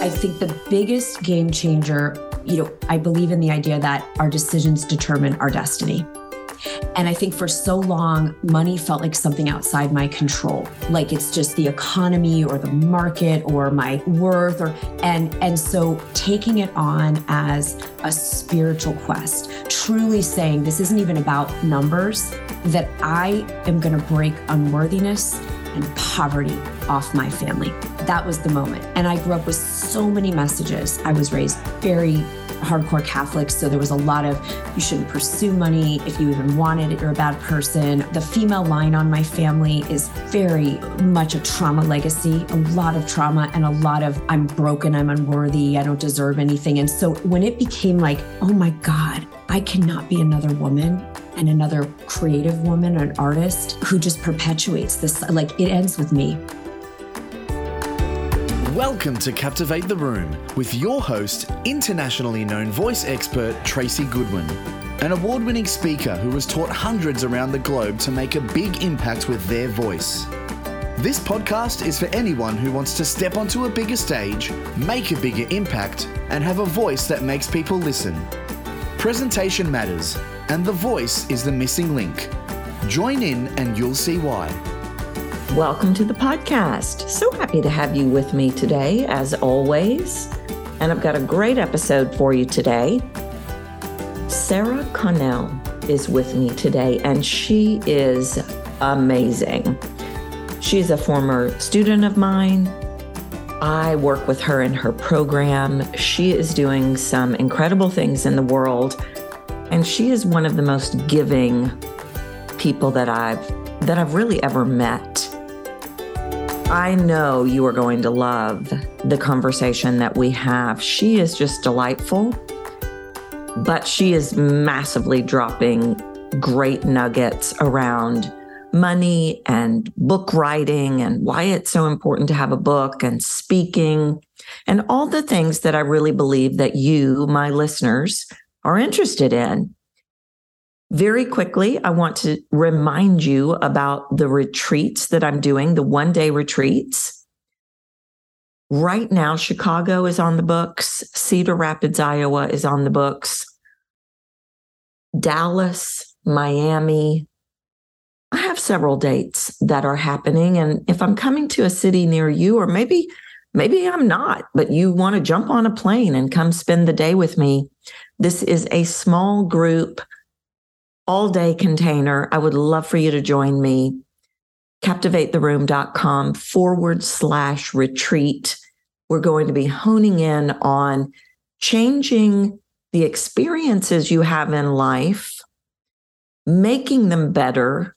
I think the biggest game changer, you know, I believe in the idea that our decisions determine our destiny. And I think for so long, money felt like something outside my control. Like it's just the economy or the market or my worth or and and so taking it on as a spiritual quest, truly saying this isn't even about numbers, that I am gonna break unworthiness and poverty off my family. That was the moment. And I grew up with so many messages. I was raised very hardcore Catholic, so there was a lot of you shouldn't pursue money. If you even wanted it, you're a bad person. The female line on my family is very much a trauma legacy, a lot of trauma and a lot of I'm broken, I'm unworthy, I don't deserve anything. And so when it became like, oh my God, I cannot be another woman and another creative woman, an artist who just perpetuates this, like it ends with me. Welcome to Captivate the Room with your host, internationally known voice expert Tracy Goodwin, an award winning speaker who has taught hundreds around the globe to make a big impact with their voice. This podcast is for anyone who wants to step onto a bigger stage, make a bigger impact, and have a voice that makes people listen. Presentation matters, and the voice is the missing link. Join in and you'll see why. Welcome to the podcast. So happy to have you with me today, as always. And I've got a great episode for you today. Sara Connell is with me today, and she is amazing. She's a former student of mine. I work with her in her program. She is doing some incredible things in the world, and she is one of the most giving people that I've that I've really ever met. I know you are going to love the conversation that we have. She is just delightful, but she is massively dropping great nuggets around money and book writing and why it's so important to have a book and speaking and all the things that I really believe that you, my listeners, are interested in. Very quickly, I want to remind you about the retreats that I'm doing, the one day retreats. Right now, Chicago is on the books, Cedar Rapids, Iowa is on the books, Dallas, Miami. I have several dates that are happening. And if I'm coming to a city near you, or maybe maybe I'm not, but you want to jump on a plane and come spend the day with me. This is a small group all day container. I would love for you to join me. CaptivateTheRoom.com forward slash retreat. We're going to be honing in on changing the experiences you have in life, making them better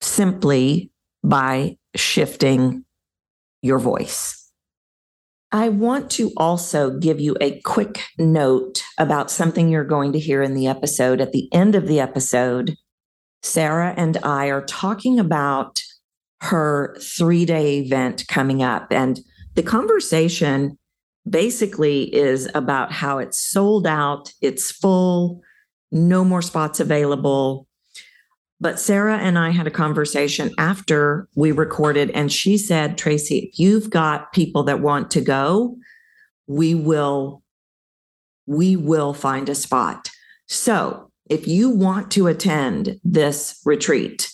simply by shifting your voice. I want to also give you a quick note about something you're going to hear in the episode. At the end of the episode, Sara and I are talking about her three day event coming up. And the conversation basically is about how it's sold out, it's full, no more spots available. But Sara and I had a conversation after we recorded, and she said, Tracy, if you've got people that want to go, we will, we will find a spot. So if you want to attend this retreat,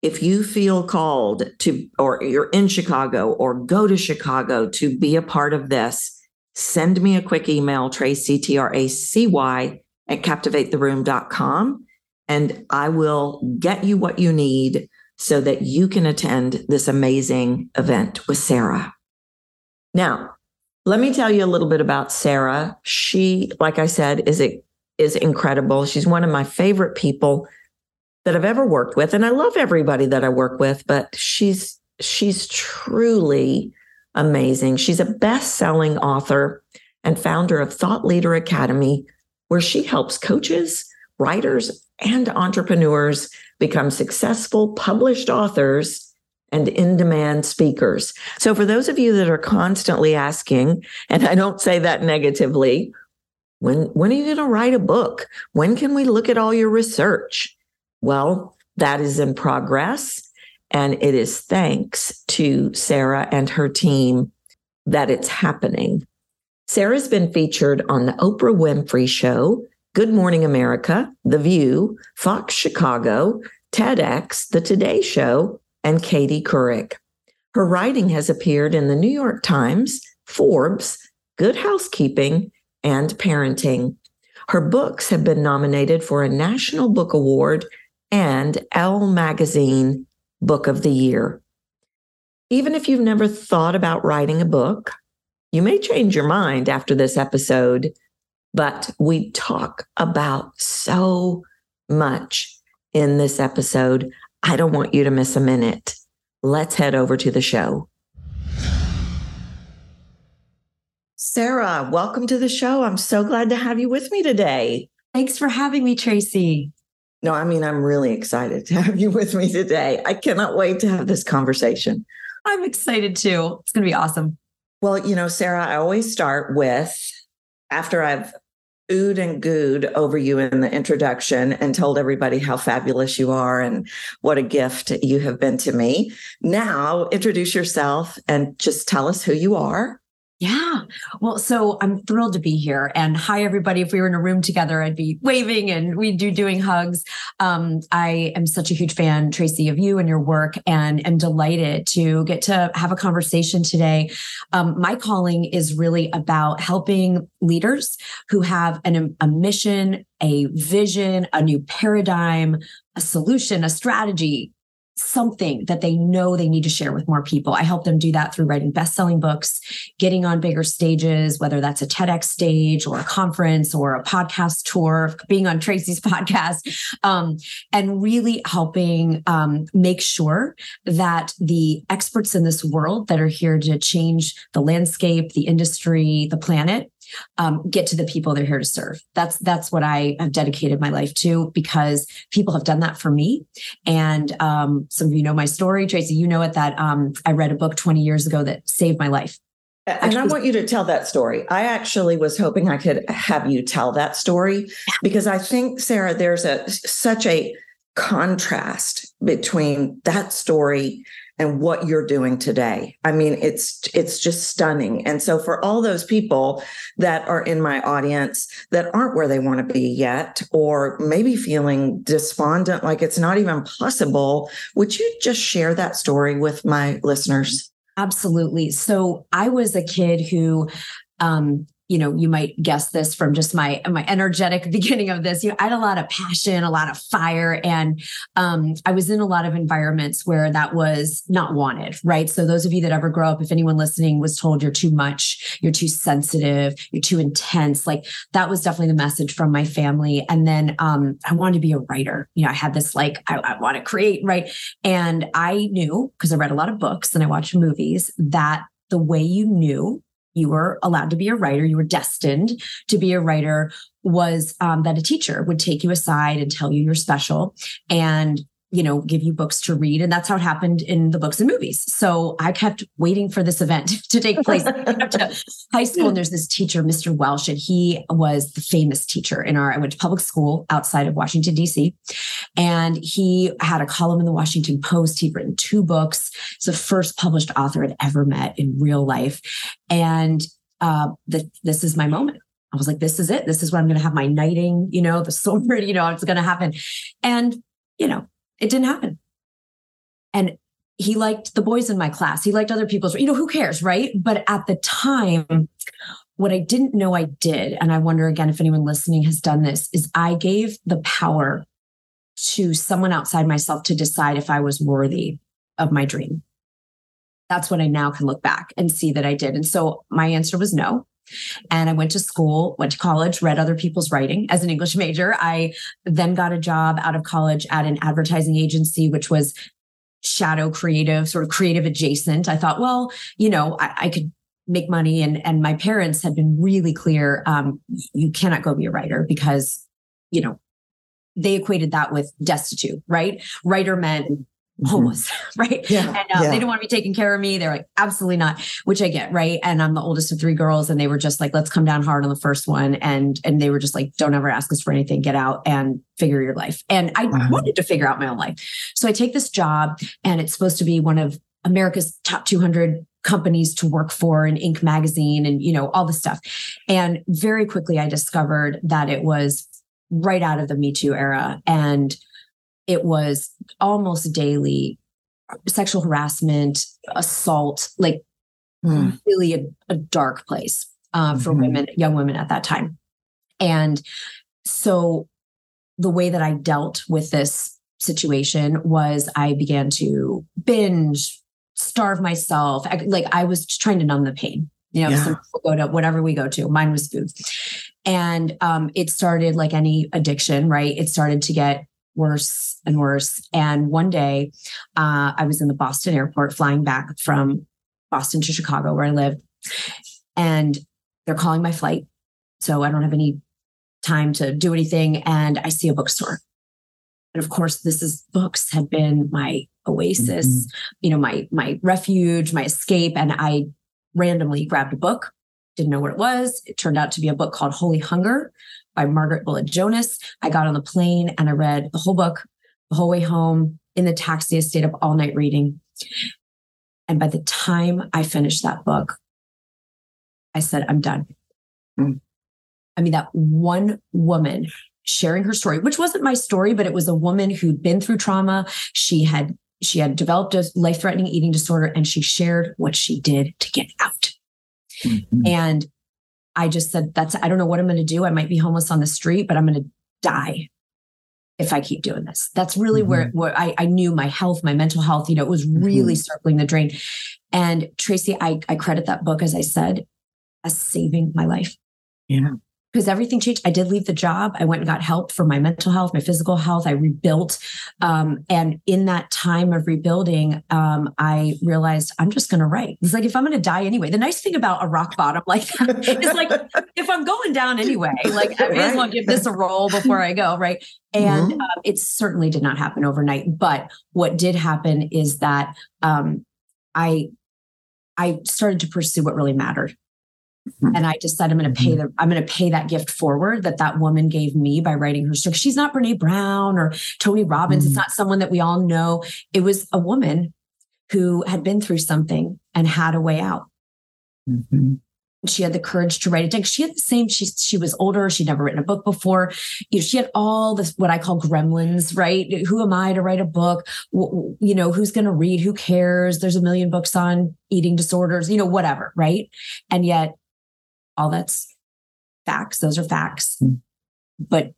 if you feel called to, or you're in Chicago or go to Chicago to be a part of this, send me a quick email, Tracy, T R A C Y, at captivatetheroom.com and I will get you what you need so that you can attend this amazing event with Sara. Now, let me tell you a little bit about Sara. She, like I said, is a, is incredible. She's one of my favorite people that I've ever worked with, and I love everybody that I work with. But she's she's truly amazing. She's a best-selling author and founder of Thought Leader Academy, where she helps coaches, writers, and entrepreneurs become successful published authors and in demand speakers. So, for those of you that are constantly asking, and I don't say that negatively, when, when are you going to write a book? When can we look at all your research? Well, that is in progress. And it is thanks to Sara and her team that it's happening. Sara's been featured on the Oprah Winfrey Show, Good Morning America, The View, Fox Chicago, TEDx, The Today Show, and Katie Couric. Her writing has appeared in the New York Times, Forbes, Good Housekeeping, and Parenting. Her books have been nominated for a National Book Award and Elle Magazine Book of the Year. Even if you've never thought about writing a book, you may change your mind after this episode, but we talk about so much in this episode. I don't want you to miss a minute. Let's head over to the show. Sara, welcome to the show. I'm so glad to have you with me today. Thanks for having me, Tracy. No, I mean, I'm really excited to have you with me today. I cannot wait to have this conversation. I'm excited too. It's going to be awesome. Well, you know, Sara, I always start with after I've oohed and gooed over you in the introduction and told everybody how fabulous you are and what a gift you have been to me. Now, introduce yourself and just tell us who you are yeah. Well, so I'm thrilled to be here. And hi, everybody. If we were in a room together, I'd be waving and we'd do doing hugs. Um, I am such a huge fan, Tracy, of you and your work, and am delighted to get to have a conversation today. Um, my calling is really about helping leaders who have an, a mission, a vision, a new paradigm, a solution, a strategy, something that they know they need to share with more people. I help them do that through writing best-selling books, getting on bigger stages, whether that's a TEDx stage or a conference or a podcast tour, being on Tracy's podcast, um, and really helping um, make sure that the experts in this world that are here to change the landscape, the industry, the planet um, get to the people they're here to serve. That's that's what I have dedicated my life to because people have done that for me. And um, some of you know my story, Tracy. You know it that um, I read a book 20 years ago that saved my life. And I want you to tell that story. I actually was hoping I could have you tell that story because I think Sara, there's a such a contrast between that story and what you're doing today. I mean, it's it's just stunning. And so for all those people that are in my audience that aren't where they want to be yet or maybe feeling despondent like it's not even possible, would you just share that story with my listeners? Absolutely. So I was a kid who um, you know you might guess this from just my my energetic beginning of this you know i had a lot of passion a lot of fire and um, i was in a lot of environments where that was not wanted right? So those of you that ever grow up if anyone listening was told you're too much you're too sensitive you're too intense like that was definitely the message from my family. And then um, i wanted to be a writer. You know i had this like i, I want to create right? And i knew because i read a lot of books and i watched movies that the way you knew you were allowed to be a writer, you were destined to be a writer, was um, that a teacher would take you aside and tell you you're special. And you know, give you books to read. And that's how it happened in the books and movies. So I kept waiting for this event to take place. to high school, and there's this teacher, Mr. Welsh, and he was the famous teacher in our, I went to public school outside of Washington, D.C. And he had a column in the Washington Post. He'd written two books. He's the first published author I'd ever met in real life. And uh, the, this is my moment. I was like, this is it. This is when I'm going to have my knighting, you know, the sword, you know, it's going to happen. And, you know, it didn't happen. And he liked the boys in my class. He liked other people's, you know, who cares, right? But at the time, what I didn't know I did, and I wonder again if anyone listening has done this, is I gave the power to someone outside myself to decide if I was worthy of my dream. That's what I now can look back and see that I did. And so my answer was no. And I went to school, went to college, read other people's writing as an English major. I then got a job out of college at an advertising agency, which was shadow creative, sort of creative adjacent. I thought, well, you know, I, I could make money. And, and my parents had been really clear um, you cannot go be a writer because, you know, they equated that with destitute, right? Writer meant Mm-hmm. homeless, right? Yeah, and uh, yeah. they don't want to be taking care of me. They're like, absolutely not, which I get, right? And I'm the oldest of three girls, and they were just like, let's come down hard on the first one, and and they were just like, don't ever ask us for anything, get out and figure your life. And I wow. wanted to figure out my own life, so I take this job, and it's supposed to be one of America's top 200 companies to work for in Inc. magazine and, you know, all the stuff. And very quickly I discovered that it was right out of the Me Too era. And it was almost daily sexual harassment, assault, like mm. really a, a, dark place uh, for mm-hmm. women, young women at that time. And so the way that I dealt with this situation was I began to binge, starve myself. I, like I was trying to numb the pain. You know, yeah. some go to whatever we go to. Mine was food. And um, it started like any addiction, right? It started to get worse and worse. And one day, uh, I was in the Boston airport flying back from Boston to Chicago, where I lived, and they're calling my flight. So I don't have any time to do anything. And I see a bookstore. And of course, this is books had been my oasis, mm-hmm. you know, my my refuge, my escape. And I randomly grabbed a book, didn't know what it was. It turned out to be a book called Holy Hunger by Margaret Bullitt-Jones. I got on the plane and I read the whole book the whole way home in the taxi, a state of all night reading. And by the time I finished that book, I said, I'm done. Mm. I mean, that one woman sharing her story, which wasn't my story, but it was a woman who'd been through trauma. She had she had developed a life-threatening eating disorder and she shared what she did to get out. Mm-hmm. And I just said, that's I don't know what I'm going to do. I might be homeless on the street, but I'm going to die if I keep doing this. That's really mm-hmm. where, where I, I knew my health, my mental health, you know, it was really mm-hmm. circling the drain. And Tracy, I, I credit that book, as I said, as saving my life. Yeah because everything changed. I did leave the job. I went and got help for my mental health, my physical health. I rebuilt. Um, and in that time of rebuilding, um, I realized I'm just going to write. It's like, if I'm going to die anyway, the nice thing about a rock bottom like that is like, if I'm going down anyway, like I may right. as well give this a roll before I go. Right. And mm-hmm. uh, it certainly did not happen overnight. But what did happen is that um, I, I started to pursue what really mattered. Mm-hmm. And I just said, I'm going to pay mm-hmm. the, I'm going to pay that gift forward that that woman gave me by writing her story. She's not Brene Brown or Tony Robbins. Mm-hmm. It's not someone that we all know. It was a woman who had been through something and had a way out. Mm-hmm. She had the courage to write it down. She had the same. She she was older. She'd never written a book before. You know, she had all this what I call gremlins. Right? Who am I to write a book? You know, who's going to read? Who cares? There's a million books on eating disorders. You know, whatever. Right? And yet all that's facts. Those are facts. Mm. But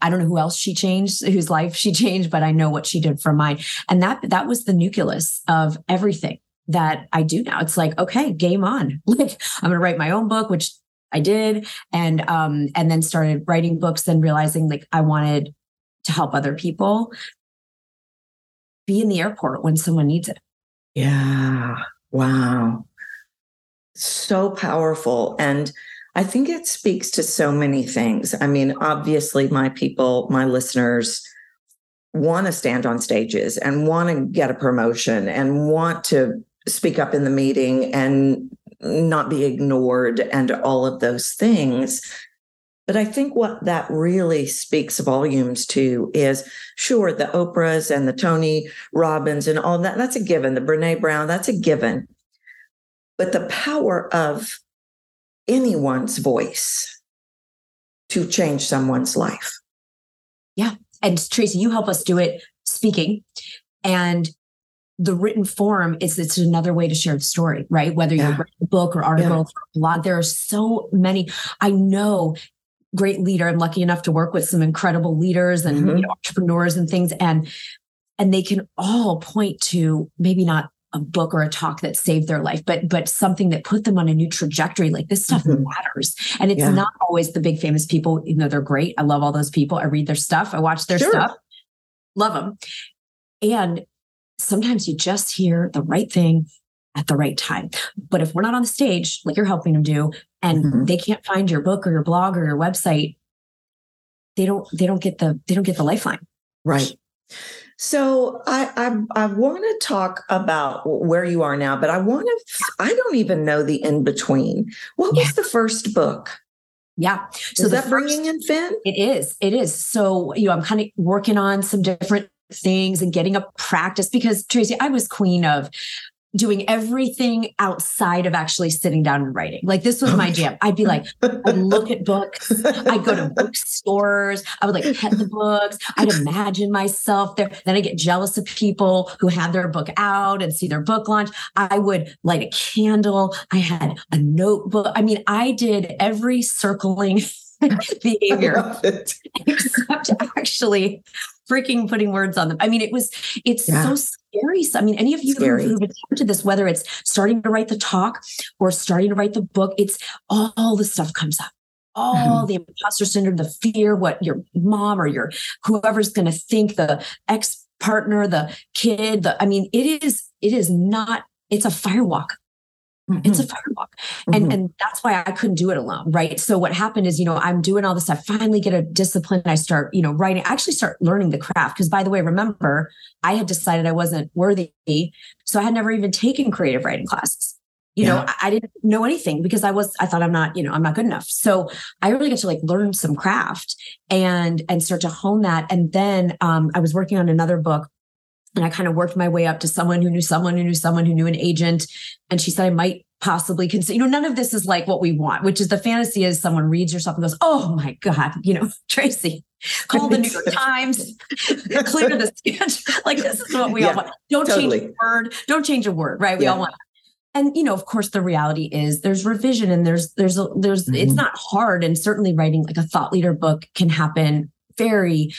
I don't know who else she changed, whose life she changed, but I know what she did for mine. And that that was the nucleus of everything that I do now. It's like, okay, game on. Like I'm gonna write my own book, which I did, and um, and then started writing books and realizing like I wanted to help other people be in the airport when someone needs it. Yeah. Wow so powerful. And I think it speaks to so many things. I mean, obviously, my people, my listeners, want to stand on stages and want to get a promotion and want to speak up in the meeting and not be ignored and all of those things. But I think what that really speaks volumes to is sure, the Oprahs and the Tony Robbins and all that, that's a given. The Brene Brown, that's a given but the power of anyone's voice to change someone's life. Yeah. And Tracy, you help us do it speaking. And the written form is it's another way to share the story, right? Whether you write a book or article yeah. or blog, there are so many. I know great leader. I'm lucky enough to work with some incredible leaders and mm-hmm. you know, entrepreneurs and things. And and they can all point to maybe not a book or a talk that saved their life, but but something that put them on a new trajectory. Like this stuff mm-hmm. matters, and it's yeah. not always the big famous people. Even though they're great, I love all those people. I read their stuff, I watch their sure. stuff, love them, and sometimes you just hear the right thing at the right time. But if we're not on the stage, like you're helping them do, and mm-hmm. they can't find your book or your blog or your website, they don't they don't get the they don't get the lifeline. Right. So I I, I want to talk about where you are now, but I want to. I don't even know the in between. What yeah. was the first book? Yeah. So is that first, bringing in Finn? It is. It is. So you know, I'm kind of working on some different things and getting a practice because Tracy, I was queen of doing everything outside of actually sitting down and writing. Like this was my jam. I'd be like, I'd look at books. I'd go to bookstores. I would like pet the books. I'd imagine myself there. Then I get jealous of people who had their book out and see their book launch. I would light a candle. I had a notebook. I mean, I did every circling behavior except actually freaking putting words on them. I mean, it was, it's yeah. so scary. So, I mean, any of you scary. who've attempted this, whether it's starting to write the talk or starting to write the book, it's all, the stuff comes up. All mm-hmm. the imposter syndrome, the fear, what your mom or your whoever's going to think, the ex partner, the kid, the, I mean, it is, it is not, it's a firewalk Mm-hmm. It's a firewalk. Mm-hmm. And and that's why I couldn't do it alone. Right. So what happened is, you know, I'm doing all this. I finally get a discipline. I start, you know, writing, I actually start learning the craft. Because by the way, remember, I had decided I wasn't worthy. So I had never even taken creative writing classes. You yeah. know, I, I didn't know anything because I was, I thought I'm not, you know, I'm not good enough. So I really get to like learn some craft and and start to hone that. And then um, I was working on another book and I kind of worked my way up to someone who knew someone who knew someone who knew an agent. And she said, I might possibly consider, you know, none of this is like what we want, which is the fantasy is someone reads yourself and goes, Oh my God, you know, Tracy, call the New York Times, clear the sketch. Like this is what we yeah, all want. Don't totally. change a word. Don't change a word, right? We yeah. all want and you know of course the reality is there's revision and there's there's a, there's mm-hmm. it's not hard and certainly writing like a thought leader book can happen very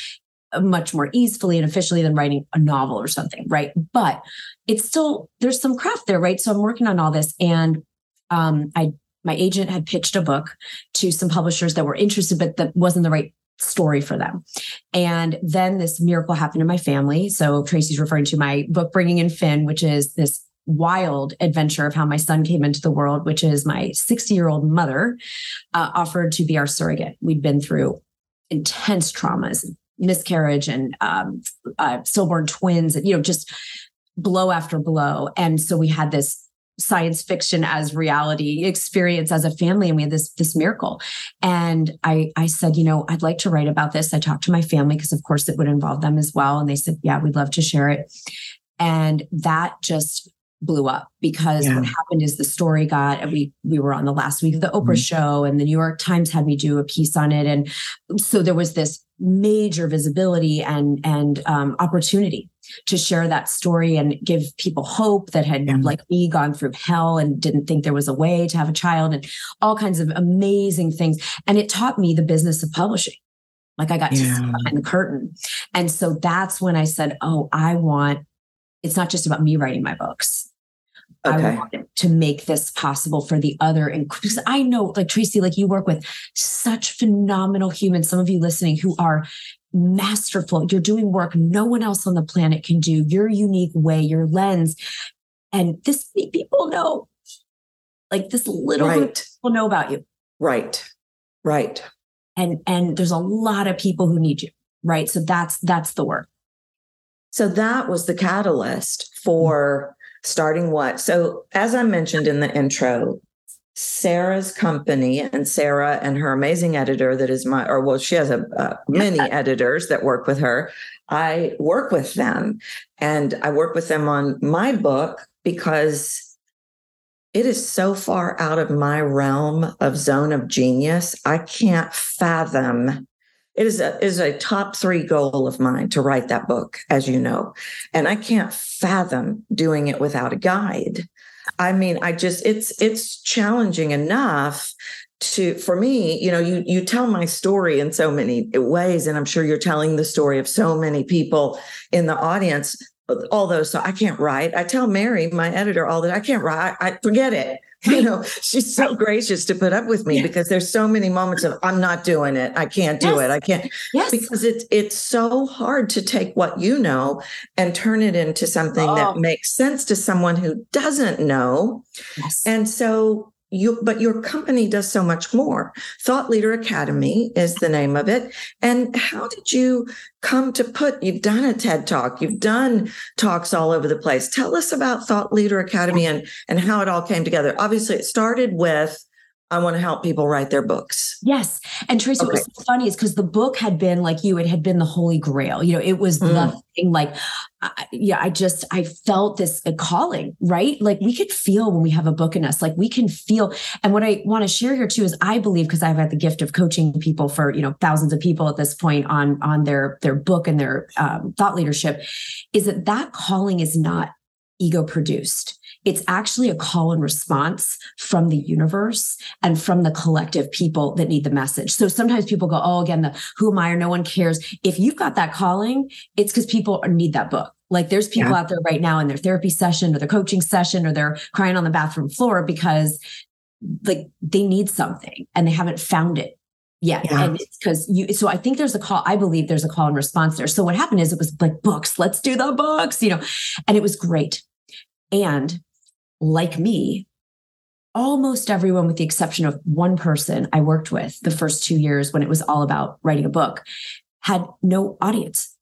much more easily and efficiently than writing a novel or something, right? But it's still there's some craft there, right? So I'm working on all this, and um, I my agent had pitched a book to some publishers that were interested, but that wasn't the right story for them. And then this miracle happened in my family. So Tracy's referring to my book, Bringing in Finn, which is this wild adventure of how my son came into the world, which is my 60 year old mother uh, offered to be our surrogate. We'd been through intense traumas, miscarriage and um, uh, stillborn twins, and you know, just blow after blow. And so we had this science fiction as reality experience as a family and we had this this miracle and i i said you know i'd like to write about this i talked to my family because of course it would involve them as well and they said yeah we'd love to share it and that just blew up because yeah. what happened is the story got we we were on the last week of the Oprah mm-hmm. show and the New York Times had me do a piece on it and so there was this major visibility and and um, opportunity to share that story and give people hope that had yeah. like me gone through hell and didn't think there was a way to have a child and all kinds of amazing things and it taught me the business of publishing like I got yeah. to see behind the curtain and so that's when I said oh I want it's not just about me writing my books Okay. I want to make this possible for the other. And because I know, like Tracy, like you work with such phenomenal humans, some of you listening who are masterful. You're doing work no one else on the planet can do, your unique way, your lens. And this people know, like this little right. people know about you. Right. Right. And and there's a lot of people who need you. Right. So that's that's the work. So that was the catalyst for starting what? So, as I mentioned in the intro, Sara's company and Sara and her amazing editor that is my, or well, she has a, uh, many editors that work with her. I work with them and I work with them on my book because it is so far out of my realm of zone of genius. I can't fathom it is a, is a top three goal of mine to write that book, as you know. And I can't fathom doing it without a guide. I mean, I just it's it's challenging enough to for me you know you you tell my story in so many ways and i'm sure you're telling the story of so many people in the audience although so i can't write i tell mary my editor all that i can't write i forget it you know she's so gracious to put up with me because there's so many moments of i'm not doing it i can't do yes. it i can't yes. because it's it's so hard to take what you know and turn it into something oh. that makes sense to someone who doesn't know yes. and so you but your company does so much more. Thought leader academy is the name of it. And how did you come to put you've done a ted talk you've done talks all over the place. Tell us about thought leader academy and and how it all came together. Obviously it started with I want to help people write their books. Yes. And Tracy, okay. what was so funny is because the book had been like you, it had been the holy grail. You know, it was mm. the thing like, yeah, I just, I felt this calling, right? Like we could feel when we have a book in us, like we can feel. And what I want to share here too is I believe, because I've had the gift of coaching people for, you know, thousands of people at this point on, on their, their book and their um, thought leadership, is that that calling is not ego produced it's actually a call and response from the universe and from the collective people that need the message. So sometimes people go, Oh, again, the who am I or no one cares. If you've got that calling, it's because people need that book. Like there's people yeah. out there right now in their therapy session or their coaching session or they're crying on the bathroom floor because like they need something and they haven't found it yeah. yeah. And it's because you, so I think there's a call, I believe there's a call and response there. So what happened is it was like books, let's do the books, you know, and it was great. And like me, almost everyone, with the exception of one person I worked with the first two years when it was all about writing a book, had no audience.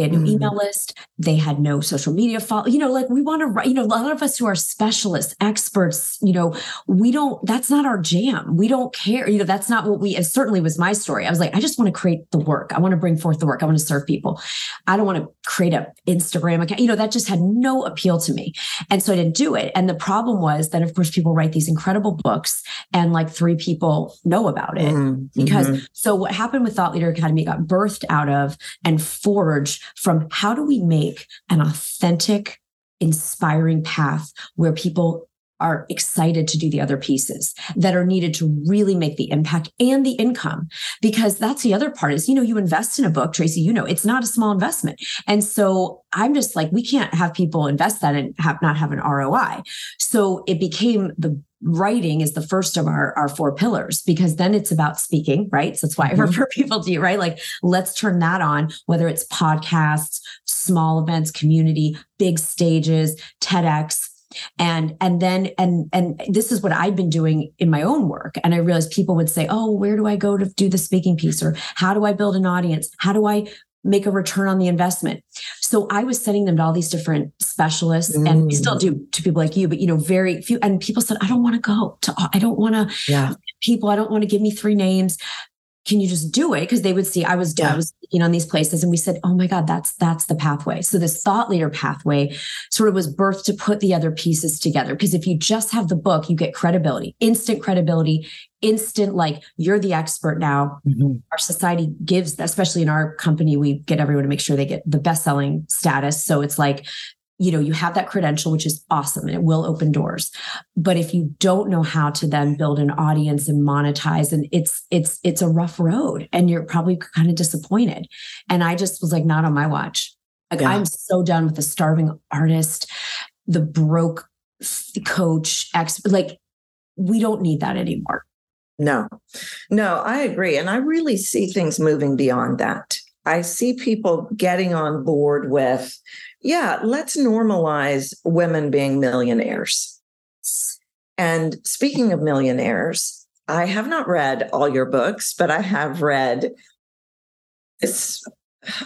They had no mm. email list. They had no social media follow. You know, like we want to write, you know, a lot of us who are specialists, experts, you know, we don't, that's not our jam. We don't care. You know, that's not what we, it certainly was my story. I was like, I just want to create the work. I want to bring forth the work. I want to serve people. I don't want to create a Instagram account. You know, that just had no appeal to me. And so I didn't do it. And the problem was that, of course, people write these incredible books and like three people know about it. Mm-hmm. Because mm-hmm. so what happened with Thought Leader Academy got birthed out of and forged from how do we make an authentic, inspiring path where people are excited to do the other pieces that are needed to really make the impact and the income? Because that's the other part is you know you invest in a book tracy you know it's not a small investment. And so i'm just like we can't have people invest that and have not have an roi so it became the writing is the first of our, our four pillars because then it's about speaking, right? So that's why mm-hmm. I refer people to you, right? Like, let's turn that on, whether it's podcasts, small events, community, big stages, TEDx. And and then and and this is what I've been doing in my own work. And I realized people would say, Oh, where do I go to do the speaking piece? Or how do I build an audience? How do I make a return on the investment. So I was sending them to all these different specialists mm. and we still mm. do to people like you, but you know, very few. And people said, I don't want to go to, I don't want to, yeah. people, I don't want to give me three names. Can you just do it? Because they would see I was, yeah. I was speaking on these places and we said, oh my God, that's, that's the pathway. So this thought leader pathway sort of was birthed to put the other pieces together. Because if you just have the book, you get credibility, instant credibility instant like you're the expert now. Mm-hmm. our society gives especially in our company we get everyone to make sure they get the best selling status. So it's like you know you have that credential which is awesome and it will open doors. But if you don't know how to then build an audience and monetize and it's it's it's a rough road and you're probably kind of disappointed. And i just was like not on my watch. Like yeah. i'm so done with the starving artist the broke coach ex like we don't need that anymore no, no, I agree. And I really see things moving beyond that. I see people getting on board with, yeah, let's normalize women being millionaires. And speaking of millionaires, I have not read all your books, but I have read it's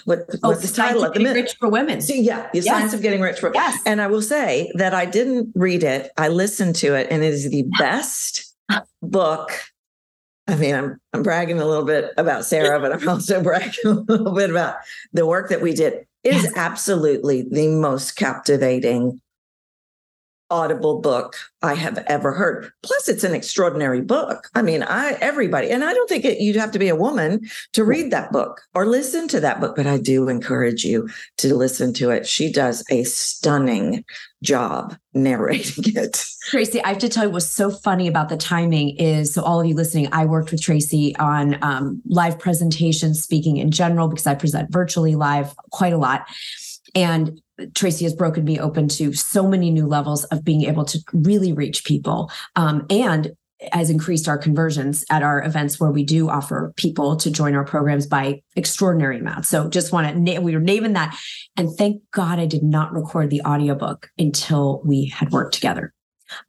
what, oh, what's the, the title of the rich for women. So, yeah, the yes. science of getting rich for yes. And I will say that I didn't read it. I listened to it, and it is the best book I mean, I'm I'm bragging a little bit about Sara, but I'm also bragging a little bit about the work that we did. It yes. is absolutely the most captivating audible book I have ever heard. Plus, it's an extraordinary book. I mean, I everybody, and I don't think it, you'd have to be a woman to read that book or listen to that book, but I do encourage you to listen to it. She does a stunning job narrating it. Tracy, I have to tell you what's so funny about the timing is so all of you listening, I worked with Tracy on um, live presentations, speaking in general, because I present virtually live quite a lot. And Tracy has broken me open to so many new levels of being able to really reach people um, and has increased our conversions at our events where we do offer people to join our programs by extraordinary amounts. So just want to we were naming that. And thank God I did not record the audiobook until we had worked together.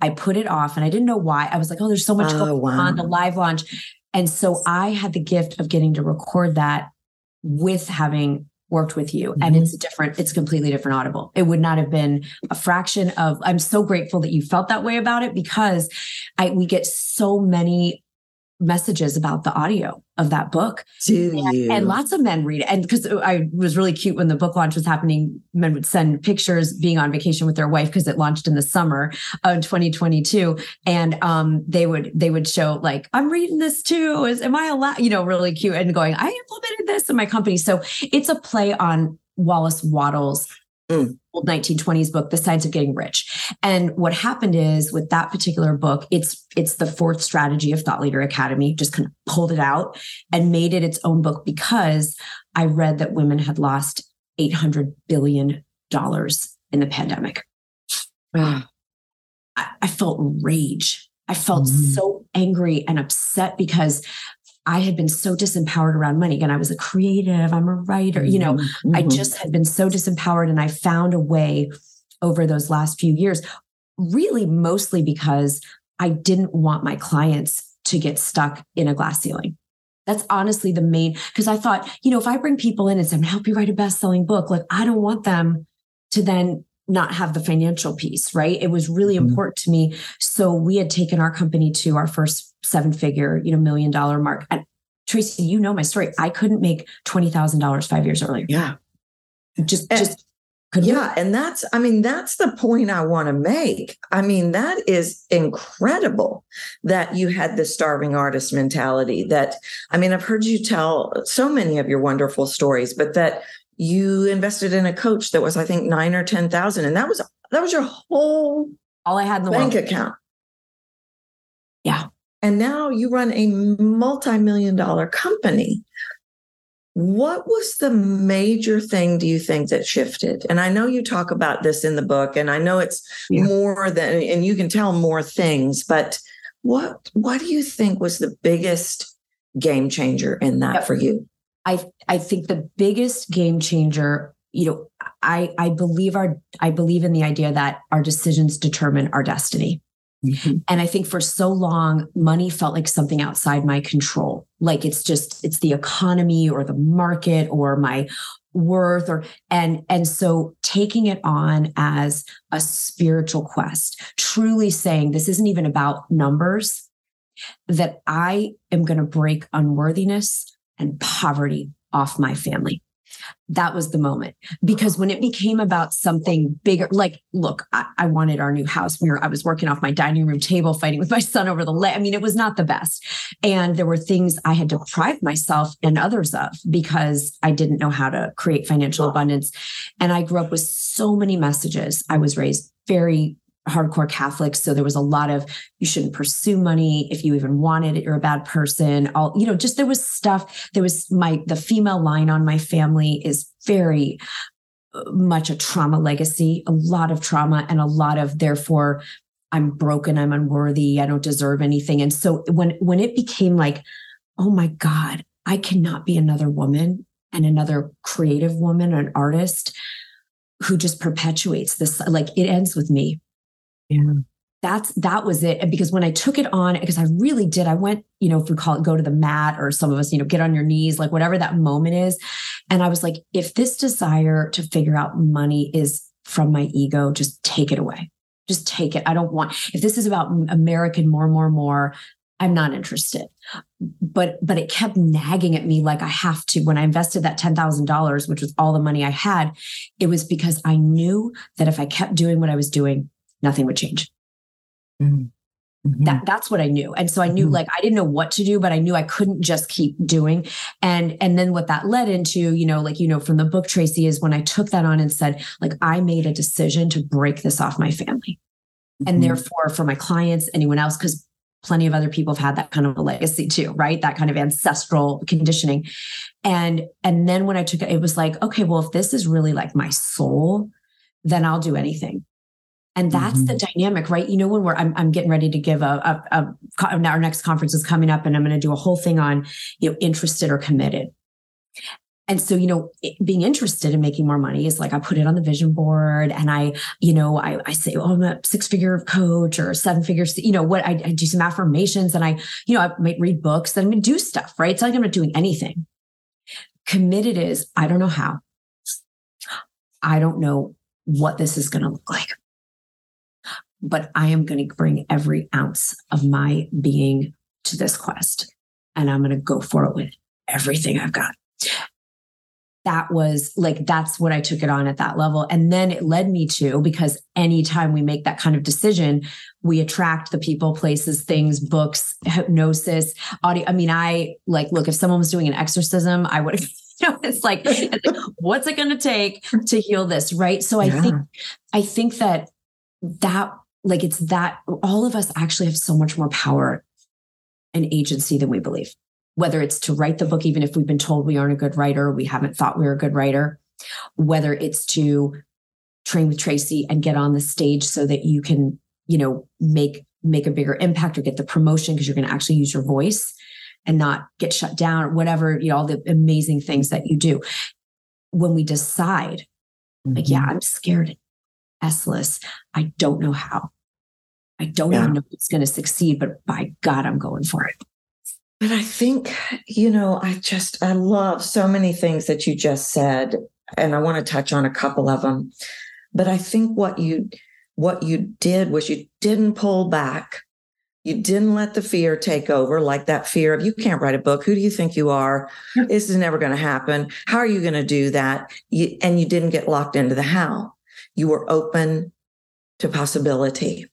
I put it off and I didn't know why. I was like, oh, there's so much oh, going wow. on the live launch. And so I had the gift of getting to record that with having worked with you mm-hmm. and it's different it's completely different audible it would not have been a fraction of i'm so grateful that you felt that way about it because i we get so many messages about the audio of that book. Do and, you? and lots of men read it. And because I was really cute when the book launch was happening, men would send pictures being on vacation with their wife because it launched in the summer of 2022. And um, they would they would show like, I'm reading this too. Is am I allowed? You know, really cute and going, I implemented this in my company. So it's a play on Wallace Wattles Mm. old 1920s book the science of getting rich and what happened is with that particular book it's it's the fourth strategy of thought leader academy just kind of pulled it out and made it its own book because i read that women had lost 800 billion dollars in the pandemic I, I, felt rage i felt mm. so angry and upset because I had been so disempowered around money. Again, I was a creative, I'm a writer, you know, mm-hmm. I just had been so disempowered. And I found a way over those last few years, really mostly because I didn't want my clients to get stuck in a glass ceiling. That's honestly the main, because I thought, you know, if I bring people in and say, I'm help you write a best selling book, like I don't want them to then not have the financial piece, right? It was really mm-hmm. important to me. So we had taken our company to our first seven figure, you know, million dollar mark. And Tracy, you know my story. I couldn't make twenty thousand dollars five years earlier. Yeah, just and, just yeah, and that's I mean that's the point I want to make. I mean that is incredible that you had the starving artist mentality. That I mean I've heard you tell so many of your wonderful stories, but that you invested in a coach that was I think nine or ten thousand, and that was that was your whole all I had in the bank world. account. Yeah. And now you run a multi million dollar company. What was the major thing do you think that shifted? And I know you talk about this in the book, and I know it's yeah. more than, and you can tell more things, but what what do you think was the biggest game changer in that yep. for you? I I think the biggest game changer, you know, I I believe our I believe in the idea that our decisions determine our destiny. Mm-hmm. And I think for so long, money felt like something outside my control. Like it's just, it's the economy or the market or my worth or and and so taking it on as a spiritual quest truly saying this isn't even about numbers that i am going to break unworthiness and poverty off my family. That was the moment. Because when it became about something bigger like look I, I, wanted our new house. We were i was working off my dining room table fighting with my son over the leg i mean it was not the best. And there were things i had deprived myself and others of because i didn't know how to create financial abundance. And i grew up with so many messages. I was raised very hardcore Catholics. So there was a lot of you shouldn't pursue money if you even wanted it. You're a bad person. All you know, just there was stuff. There was my the female line on my family is very uh, much a trauma legacy, a lot of trauma, and a lot of therefore I'm broken, I'm unworthy, I don't deserve anything. And so when when it became like, oh my God, I cannot be another woman and another creative woman, an artist who just perpetuates this like it ends with me yeah. That's that was it. because when I took it on, because I really did, I went, you know, if we call it go to the mat or some of us, you know, get on your knees, like whatever that moment is. And I was like, if this desire to figure out money is from my ego, just take it away. Just take it. I don't want, if this is about American more, more, more, I'm not interested. But but it kept nagging at me like I have to. When I invested that $10,000, which was all the money I had, it was because I knew that if I kept doing what I was doing, nothing would change. Mm-hmm. That that's what I knew. And so I knew mm-hmm. like I didn't know what to do, but I knew I couldn't just keep doing. And and then what that led into, you know, like you know from the book Tracy is when I took that on and said like I made a decision to break this off my family. Mm-hmm. And therefore for my clients, anyone else cuz plenty of other people have had that kind of a legacy too, right? That kind of ancestral conditioning. And and then when I took it it was like, okay, well if this is really like my soul, then I'll do anything and that's mm-hmm. the dynamic right? You know when we're i'm, I'm getting ready to give a, a, a our next conference is coming up and i'm going to do a whole thing on you know interested or committed. And so you know being interested in making more money is like i put it on the vision board and i you know i, I say oh i'm a six figure coach or seven figures you know what I, I, do some affirmations and i you know i might read books and i do stuff right? It's not like i'm not doing anything. Committed is i don't know how. I don't know what this is going to look like, but I am going to bring every ounce of my being to this quest and I'm going to go for it with everything I've got. That was like, that's what I took it on at that level. And then it led me to, because anytime we make that kind of decision, we attract the people, places, things, books, hypnosis, audio. I mean, I like, look, if someone was doing an exorcism, I would have you know, it's like, what's it going to take to heal this? Right. So I yeah. think, I think that that, like, it's that all of us actually have so much more power and agency than we believe. Whether it's to write the book, even if we've been told we aren't a good writer, we haven't thought we are a good writer, whether it's to train with Tracy and get on the stage so that you can, you know, make make a bigger impact or get the promotion because you're going to actually use your voice and not get shut down or whatever, you know, all the amazing things that you do. When we decide, mm-hmm. like, yeah, mm-hmm. I'm scared, S-less, I don't know how. I don't yeah. even know if it's going to succeed, but by God, I'm going for it. But I think, you know, I just, I love so many things that you just said, and I want to touch on a couple of them. But I think what you, what you did was you didn't pull back you didn't let the fear take over, like that fear of you can't write a book. Who do you think you are? This is never going to happen. How are you going to do that? You, and you didn't get locked into the how. You were open to possibility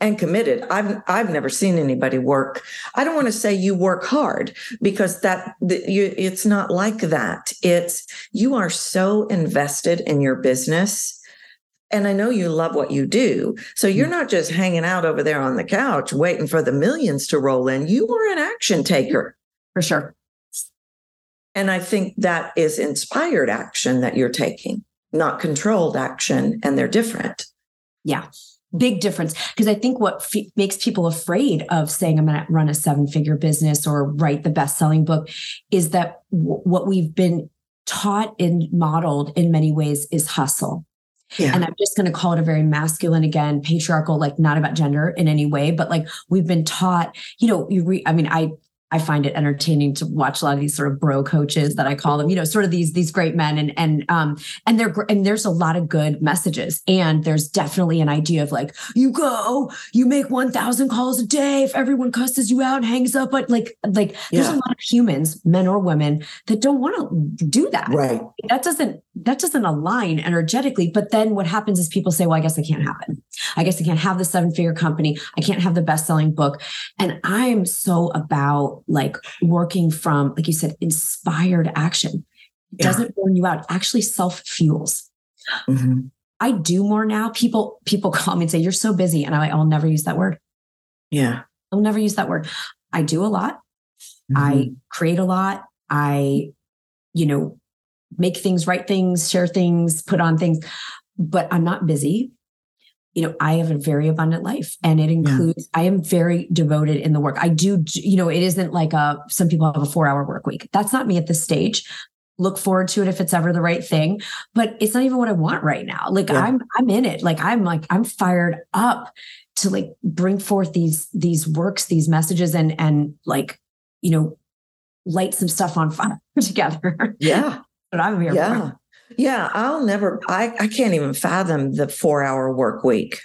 and committed. I've I've never seen anybody work. I don't want to say you work hard because that the, you, it's not like that. It's you are so invested in your business and I know you love what you do. So you're not just hanging out over there on the couch waiting for the millions to roll in. You are an action taker. For sure. And I think that is inspired action that you're taking, not controlled action. And they're different. Yeah. Big difference. Because I think what f- makes people afraid of saying, I'm going to run a seven figure business or write the best selling book is that w- what we've been taught and modeled in many ways is hustle yeah. And I'm just going to call it a very masculine, again, patriarchal, like not about gender in any way, but like we've been taught, you know, you re- I mean, I I find it entertaining to watch a lot of these sort of bro coaches that I call them, you know, sort of these these great men and and um and they're and there's a lot of good messages and there's definitely an idea of like you go, you make 1000 calls a day if everyone cusses you out and hangs up but like like yeah. there's a lot of humans, men or women that don't want to do that. Right. That doesn't that doesn't align energetically, but then what happens is people say, well, I guess I can't have it. I guess I can't have the seven figure company. I can't have the best selling book. And I'm so about like working from, like you said, inspired action. It yeah. doesn't burn you out, actually self fuels. Mm-hmm. I do more now. People people call me and say, You're so busy. And I, I'll never use that word. Yeah. I'll never use that word. I do a lot. Mm-hmm. I create a lot. I, you know, make things, write things, share things, put on things, but I'm not busy you know, I have a very abundant life and it includes, yeah. I am very devoted in the work. I do, you know, it isn't like a, some people have a four hour work week. That's not me at this stage. Look forward to it if it's ever the right thing, but it's not even what I want right now. Like yeah. I'm, I'm in it. Like I'm like, I'm fired up to like bring forth these, these works, these messages and, and like, you know, light some stuff on fire together. Yeah. But I'm here yeah. For. Yeah, I'll never, I, I can't even fathom the four hour work week.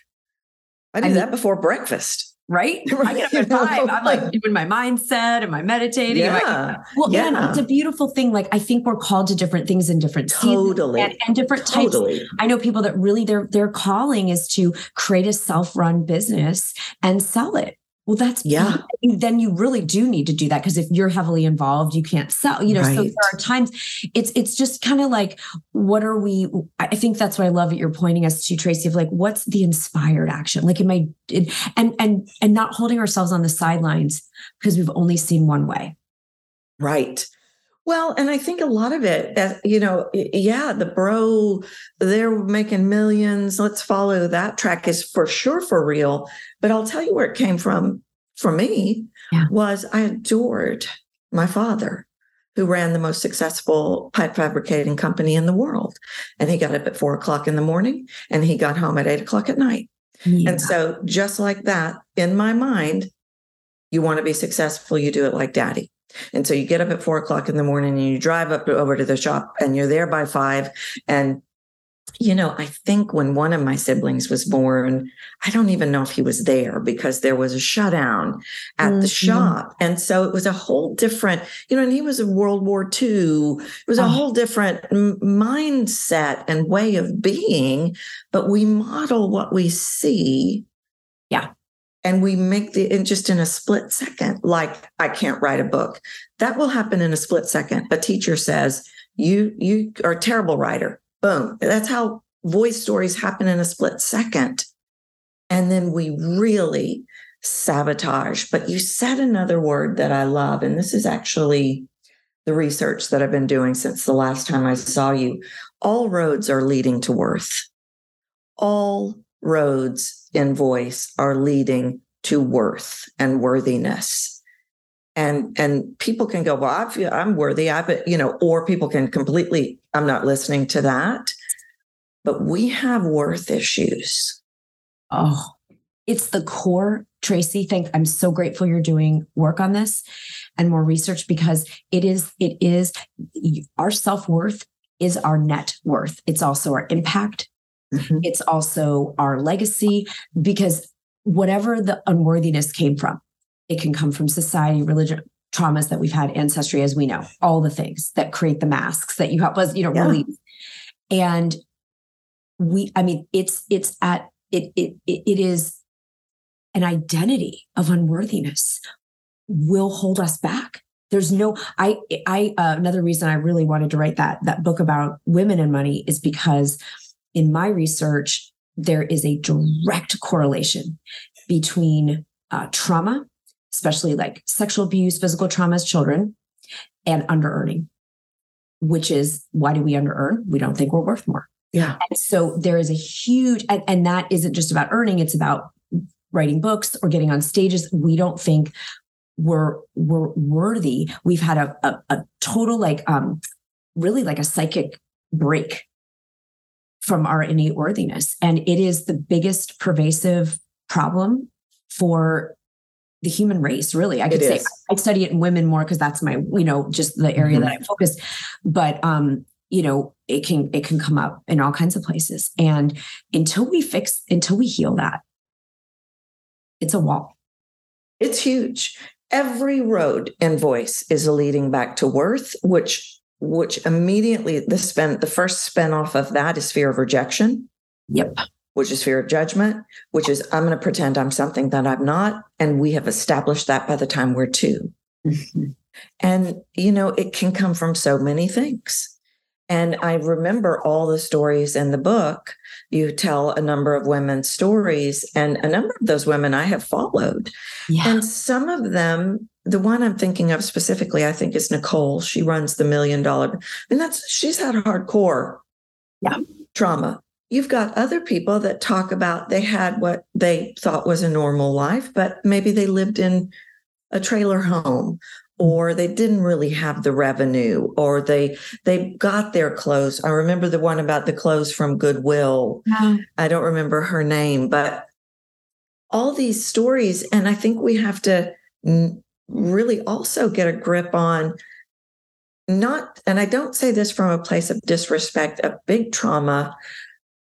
I do I mean, that before breakfast. Right? I get up at five. I'm like doing my mindset and my meditating. Yeah. Well, yeah. it's a beautiful thing. Like I think we're called to different things in different totally and, and, different totally. types. I know people that really their their calling is to create a self-run business and sell it. Well, that's yeah. Then you really do need to do that because if you're heavily involved, you can't sell. You know, right. so there are times it's it's just kind of like, what are we? I think that's what I love that you're pointing us to, Tracy. Of like, what's the inspired action? Like, am I and and and not holding ourselves on the sidelines because we've only seen one way. Right. Well, and I think a lot of it, you know, yeah, the bro, they're making millions. Let's follow that track is for sure for real. But I'll tell you where it came from for me yeah. was I adored my father, who ran the most successful pipe fabricating company in the world. And he got up at four o'clock in the morning and he got home at eight o'clock at night. Yeah. And so, just like that, in my mind, you want to be successful, you do it like daddy. And so you get up at four o'clock in the morning and you drive up to, over to the shop and you're there by five. And you know, I think when one of my siblings was born, I don't even know if he was there because there was a shutdown at mm-hmm. the shop. And so it was a whole different, you know, and he was in World War II. It was a oh. whole different m- mindset and way of being, but we model what we see. And we make the, in just in a split second, like I can't write a book. That will happen in a split second. A teacher says, you, you are a terrible writer Boom. That's how voice stories happen in a split second. And then we really sabotage. But you said another word that I love, and this is actually the research that I've been doing since the last time I saw you. All roads are leading to worth. All roads in voice are leading to worth and worthiness. And and people can go well i feel i'm worthy i but you know or people can completely i'm not listening to that. But we have worth issues. Oh it's the core tracy thank i'm so grateful you're doing work on this and more research because it is it is our self-worth is our net worth. It's also our impact mm-hmm. it's also our legacy because whatever the unworthiness came from it can come from society, religion, traumas that we've had, ancestry, as we know, all the things that create the masks that you help us, you know, yeah. release. And we, I mean, it's it's at it it it is an identity of unworthiness will hold us back there's no i i uh, another reason i really wanted to write that that book about women and money is because in my research there is a direct correlation between uh, trauma especially like sexual abuse, physical trauma as children, and under earning, which is why do we under earn? We don't think we're worth more. Yeah. And so there is a huge, and, and that isn't just about earning, it's about writing books or getting on stages. We don't think we're we're worthy. We've had a, a, a total like um really like a psychic break from our innate worthiness. And it is the biggest pervasive problem for the human race really. I could say i study it in women more because that's my you know just the area mm-hmm. that i focus. But um you know it can it can come up in all kinds of places. And until we fix until we heal that it's a wall. It's huge. Every road in voice is leading back to worth which which immediately the spin the first spin off of that is fear of rejection yep which is fear of judgment, which is I'm going to pretend I'm something that I'm not. And we have established that by the time we're 2 mm-hmm. And, you know, it can come from so many things. And I remember all the stories in the book. You tell a number of women's stories, and a number of those women I have followed. Yeah. And some of them, the one I'm thinking of specifically, I think is Nicole. She runs the million dollar, and that's she's had hardcore yeah. trauma You've got other people that talk about they had what they thought was a normal life, but maybe they lived in a trailer home or they didn't really have the revenue or they they got their clothes i remember the one about the clothes from goodwill yeah. i don't remember her name but all these stories and i think we have to really also get a grip on not and i don't say this from a place of disrespect of big trauma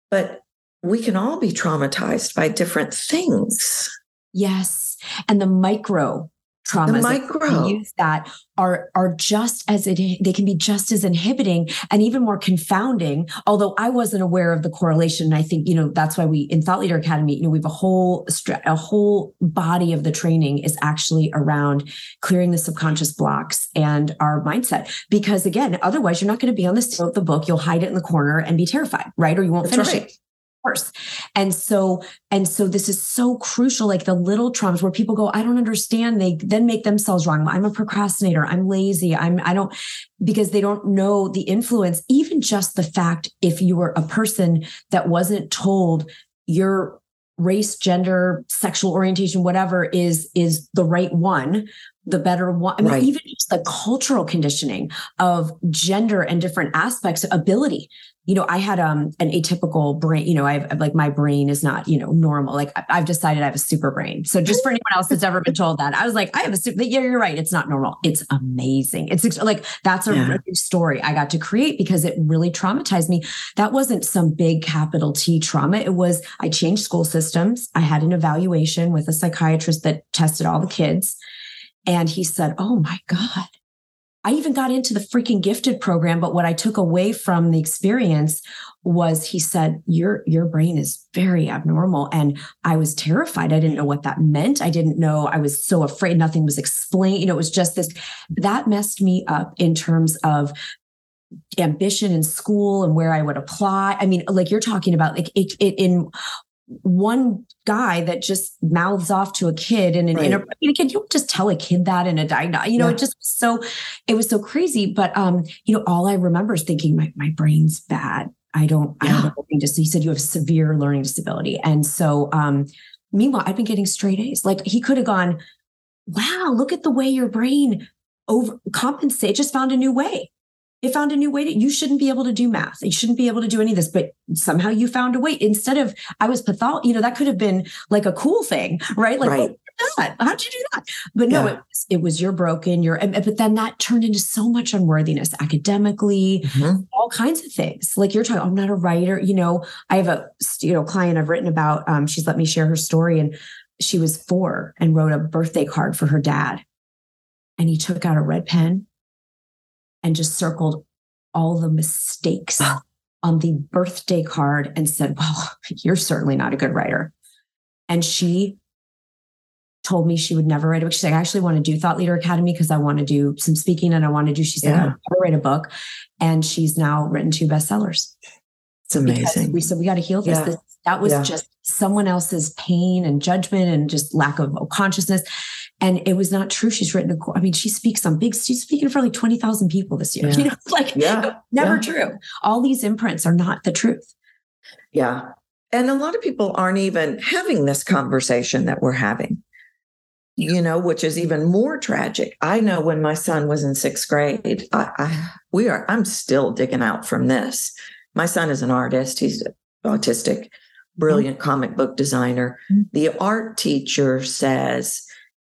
but we can all be traumatized by different things. Yes. And the micro traumas the micro. use that are are just as it they can be just as inhibiting and even more confounding although i wasn't aware of the correlation and i think you know that's why we in thought leader academy you know we have a whole a whole body of the training is actually around clearing the subconscious blocks and our mindset because again otherwise you're not going to be on this the book you'll hide it in the corner and be terrified right or you won't that's finish right. it course. And so, and so this is so crucial, like the little traumas where people go, I don't understand. They then make themselves wrong. I'm a procrastinator. I'm lazy. I'm, I don't, because they don't know the influence, even just the fact if you were a person that wasn't told your race, gender, sexual orientation, whatever is, is the right one the better one. I mean, Right. even just the cultural conditioning of gender and different aspects, of ability. You know, I had um an atypical brain. You know, I've like my brain is not you know normal. Like I've decided I have a super brain. So just for anyone else that's ever been told that, I was like, I have a super. Yeah, you're right. It's not normal. It's amazing. It's like that's a Yeah. story I got to create because it really traumatized me. That wasn't some big capital T trauma. It was I changed school systems. I had an evaluation with a psychiatrist that tested all the kids. And he said, Oh my God. I even got into the freaking gifted program, but what I took away from the experience was he said, Your your brain is very abnormal. And I was terrified. I didn't know what that meant. I didn't know. I was so afraid nothing was explained. You know, it was just this that messed me up in terms of ambition in school and where I would apply. I mean, like you're talking about, like it, it in one guy that just mouths off to a kid in an Right. inter- I mean, again, you don't just tell a kid that in a diagnosis. You know, Yeah. it just was so it was so crazy. But um, you know, all I remember is thinking my my brain's bad. I don't. I Yeah. have a learning He said you have severe learning disability, and so um, meanwhile, I've been getting straight A's. Like he could have gone, "Wow, look at the way your brain over compensate. Just found a new way." It found a new way to, you shouldn't be able to do math. You shouldn't be able to do any of this, but somehow you found a way. Instead of I was pathology, you know, that could have been like a cool thing, right? Like, Right. "Oh, that. how'd you do that? But no, Yeah. it, was- it was you're broken. You're, and- but then that turned into so much unworthiness academically, Mhm. all kinds of things. Like you're talking, I'm not a writer. You know, I have a you know client I've written about. Um, she's let me share her story, and she was four and wrote a birthday card for her dad, and he took out a red pen and just circled all the mistakes ah. on the birthday card and said, "Well, you're certainly not a good writer." And she told me she would never write a book. She's like, I actually want to do Thought Leader Academy because I want to do some speaking and I want to do, she said, Yeah. I'll write a book. And she's now written two bestsellers. It's amazing. We said, we got to heal this. Yeah. This- that was Yeah. just someone else's pain and judgment and just lack of consciousness. And it was not true. She's written a, I mean, she speaks on big, she's speaking for like 20,000 people this year. Yeah. You know, like Yeah. never Yeah. true. All these imprints are not the truth. Yeah. And a lot of people aren't even having this conversation that we're having, you know, which is even more tragic. I know when my son was in sixth grade, I, I we are, I'm still digging out from this. My son is an artist, he's autistic, brilliant comic book designer. Mhm. The art teacher says,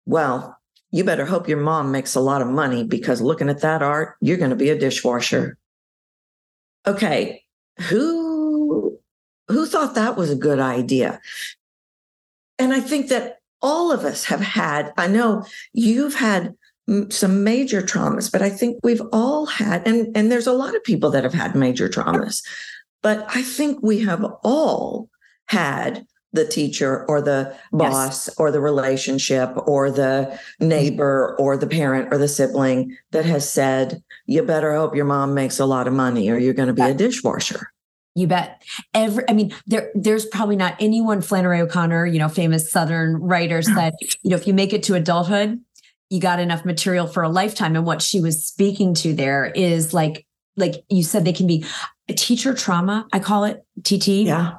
Well, you better hope your mom makes a lot of money because looking at that art, you're going to be a dishwasher. Okay, who who thought that was a good idea? And I think that all of us have had, I know you've had some major traumas, but I think we've all had, and, and there's a lot of people that have had major traumas, but I think we have all had the teacher or the boss or the relationship or the neighbor or the parent or the sibling that has said, you better hope your mom makes a lot of money or you're going to be a dishwasher. You bet. Every, I mean, there, there's probably not anyone. Flannery O'Connor, you know, famous Southern writer, said, you know, if you make it to adulthood, you got enough material for a lifetime. And what she was speaking to there is like, like you said, they can be teacher trauma. I call it TT Yeah.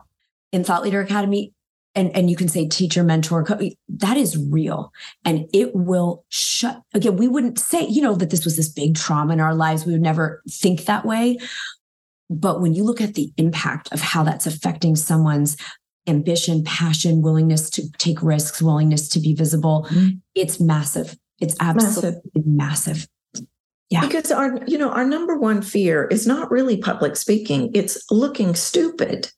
in Thought Leader Academy. And, and you can say teacher, mentor, co- that is real. And it will shut, again, we wouldn't say, you know, that this was this big trauma in our lives. We would never think that way. But when you look at the impact of how that's affecting someone's ambition, passion, willingness to take risks, willingness to be visible, Mhm. it's massive. It's absolutely massive. Yeah. Because our, you know, our number one fear is not really public speaking, it's looking stupid.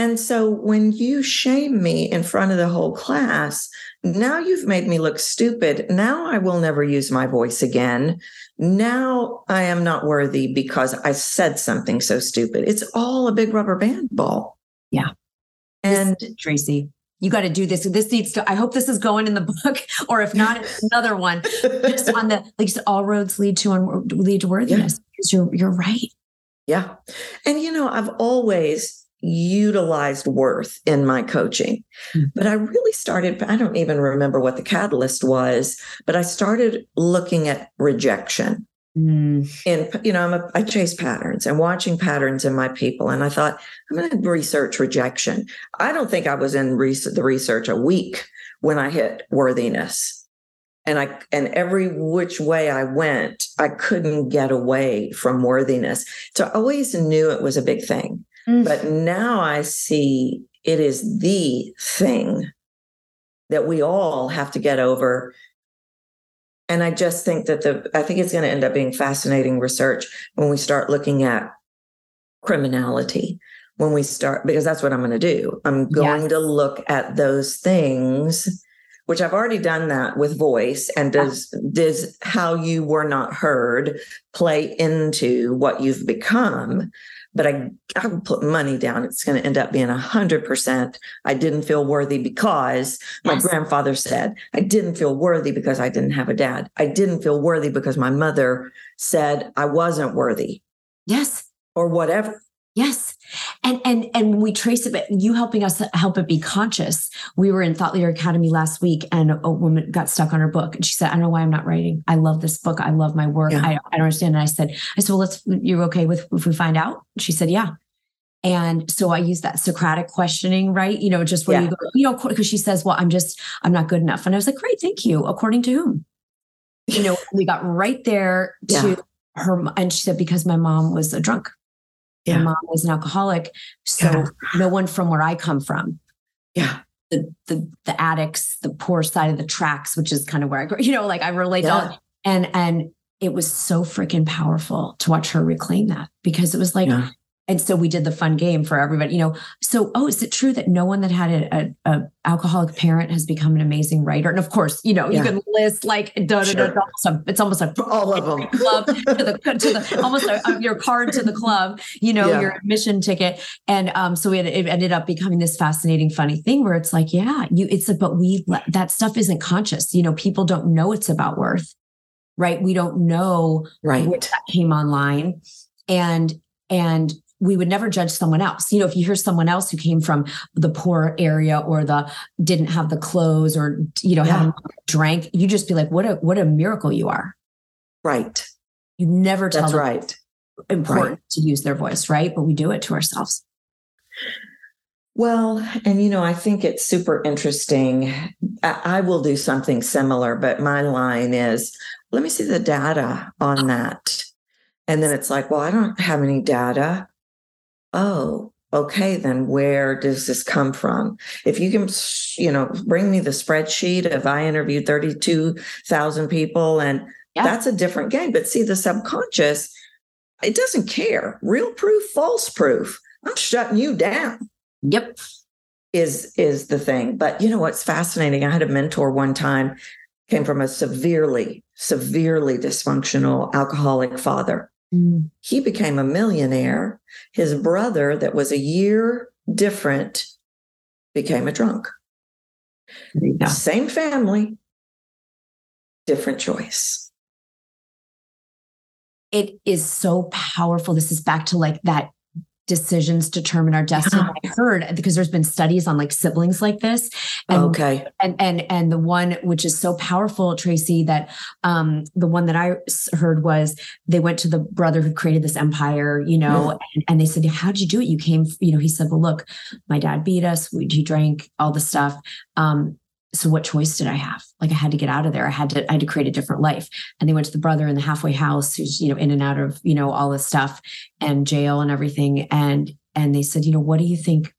And so when you shame me in front of the whole class, now you've made me look stupid. Now I will never use my voice again. Now I am not worthy because I said something so stupid. It's all a big rubber band ball. Yeah. And Tracy, you got to do this. This needs to, I hope this is going in the book, or if not, another one. Just on the, like you said, all roads lead to, un- lead to worthiness. Because you're, you're right. Yeah. And, you know, I've always utilized worth in my coaching, Hmm. but I really started, I don't even remember what the catalyst was, but I started looking at rejection. Mm, And, you know, I'm a, I chase patterns and watching patterns in my people. And I thought, I'm going to research rejection. I don't think I was in res- the research a week when I hit worthiness. and I and every which way I went, I couldn't get away from worthiness. So I always knew it was a big thing. Mm. But now I see it is the thing that we all have to get over. And I just think that the I think it's going to end up being fascinating research when we start looking at criminality when we start because that's what I'm going to do. I'm going yes. to look at those things which I've already done that with voice. And does does how you were not heard play into what you've become? But I I would put money down. It's going to end up being a hundred percent. I didn't feel worthy because my yes. grandfather said I didn't feel worthy because I didn't have a dad. I didn't feel worthy because my mother said I wasn't worthy. Yes. Or whatever. Yes. And and and when we trace it, but you helping us help it be conscious. We were in Thought Leader Academy last week and a woman got stuck on her book and she said, I don't know why I'm not writing. I love this book. I love my work. Yeah. I, I don't understand. And I said, I said, well, let's you're okay with if we find out? She said, Yeah. And so I use that Socratic questioning, right? You know, just where yeah. you go, you know, because she says, Well, I'm just, I'm not good enough. And I was like, Great, thank you. According to whom? You know, we got right there to yeah. her and she said, Because my mom was a drunk. Yeah. My mom was an alcoholic. So yeah. no one from where I come from. Yeah. The, the the addicts, the poor side of the tracks, which is kind of where I grew, you know, like I relate yeah. to all and and it was so freaking powerful to watch her reclaim that because it was like yeah. And so we did the fun game for everybody, you know. So, oh, is it true that no one that had a, a, a alcoholic parent has become an amazing writer? And of course, you know, yeah. you can list like da, da, da, da, it's almost like all of them club to the, to the almost a, your card to the club, you know, yeah. your admission ticket. And um, so it, it ended up becoming this fascinating, funny thing where it's like, yeah, you, it's like, but we that stuff isn't conscious. You know, people don't know it's about worth, right? We don't know right that came online, and and we would never judge someone else. You know, if you hear someone else who came from the poor area or the didn't have the clothes or you know yeah. drank, you just be like, what a what a miracle you are. Right. You never tell That's right. Important right. to use their voice, right? But we do it to ourselves. Well, and you know, I think it's super interesting. I, I will do something similar, but my line is, let me see the data on that. And then it's like, well, I don't have any data oh, okay, then where does this come from? If you can, you know, bring me the spreadsheet of I interviewed 32,000 people and yeah. that's a different game. But see, the subconscious, it doesn't care. Real proof, false proof. I'm shutting you down. Yep. Is is the thing. But you know what's fascinating? I had a mentor one time, came from a severely, severely dysfunctional alcoholic father. Mm. He became a millionaire. His brother, that was a year different, became a drunk. Yeah. Same family, different choice. It is so powerful. This is back to like that decisions determine our destiny. Yeah. I heard because there's been studies on like siblings like this. And, okay. And and and the one which is so powerful, Tracy, that um the one that I heard was they went to the brother who created this empire, you know, and, and, they said, How did you do it? You came, you know, he said, Well, look, my dad beat us, we he drank all the stuff. Um, so what choice did I have? Like I had to get out of there. I had to, I had to create a different life. And they went to the brother in the halfway house who's, you know, in and out of, you know, all this stuff and jail and everything. And, and they said, you know, what do you think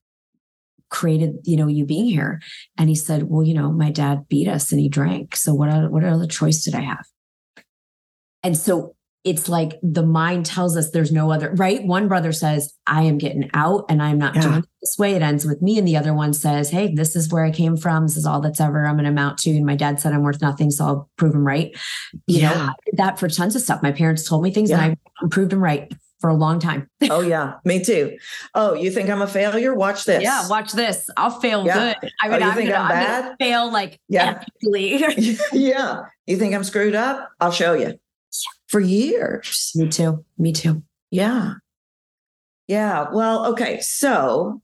created, you know, you being here? And he said, well, you know, my dad beat us and he drank. So what, what other choice did I have? And so it's like the mind tells us there's no other right one brother says i am getting out and i'm not yeah. doing it this way it ends with me and the other one says hey this is where i came from this is all that's ever i'm going to amount to and my dad said i'm worth nothing so i'll prove him right you yeah. know that for tons of stuff my parents told me things yeah. and i proved him right for a long time. oh yeah, me too. Oh, you think I'm a failure? Watch this. Yeah, watch this. I'll fail yeah. good. I oh, mean, oh, you I'm, think gonna, I'm bad? I'm fail like yeah, yeah. You think I'm screwed up? I'll show you for years. Me too. Me too. Yeah. Yeah. Well, okay. So,